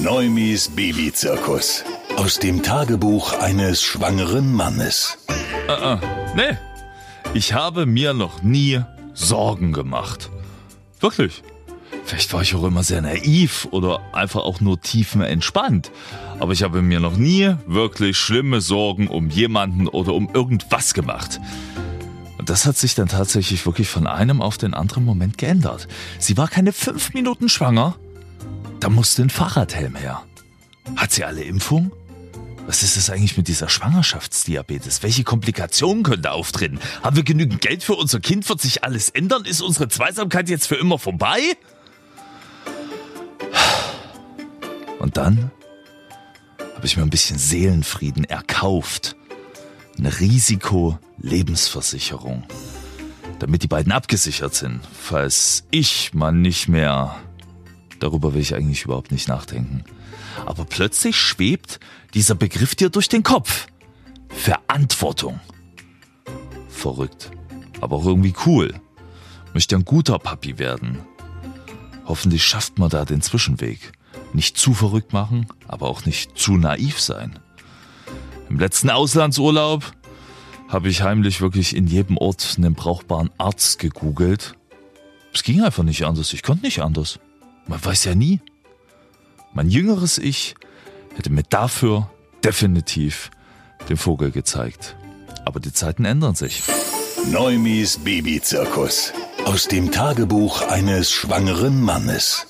Neumis Babyzirkus. Aus dem Tagebuch eines schwangeren Mannes. Nee, ich habe mir noch nie Sorgen gemacht. Wirklich. Vielleicht war ich auch immer sehr naiv oder einfach auch nur tiefenentspannt. Aber ich habe mir noch nie wirklich schlimme Sorgen um jemanden oder um irgendwas gemacht. Und das hat sich dann tatsächlich wirklich von einem auf den anderen Moment geändert. Sie war keine fünf Minuten schwanger. Da musste ein Fahrradhelm her. Hat sie alle Impfungen? Was ist das eigentlich mit dieser Schwangerschaftsdiabetes? Welche Komplikationen können da auftreten? Haben wir genügend Geld für unser Kind? Wird sich alles ändern? Ist unsere Zweisamkeit jetzt für immer vorbei? Und dann habe ich mir ein bisschen Seelenfrieden erkauft. Eine Risiko-Lebensversicherung. Damit die beiden abgesichert sind, falls ich mal nicht mehr. Darüber will ich eigentlich überhaupt nicht nachdenken. Aber plötzlich schwebt dieser Begriff dir durch den Kopf. Verantwortung. Verrückt. Aber auch irgendwie cool. Möchte ein guter Papi werden. Hoffentlich schafft man da den Zwischenweg. Nicht zu verrückt machen, aber auch nicht zu naiv sein. Im letzten Auslandsurlaub habe ich heimlich wirklich in jedem Ort einen brauchbaren Arzt gegoogelt. Es ging einfach nicht anders. Ich konnte nicht anders. Man weiß ja nie. Mein jüngeres Ich hätte mir dafür definitiv den Vogel gezeigt. Aber die Zeiten ändern sich. Neumis Babyzirkus. Aus dem Tagebuch eines schwangeren Mannes.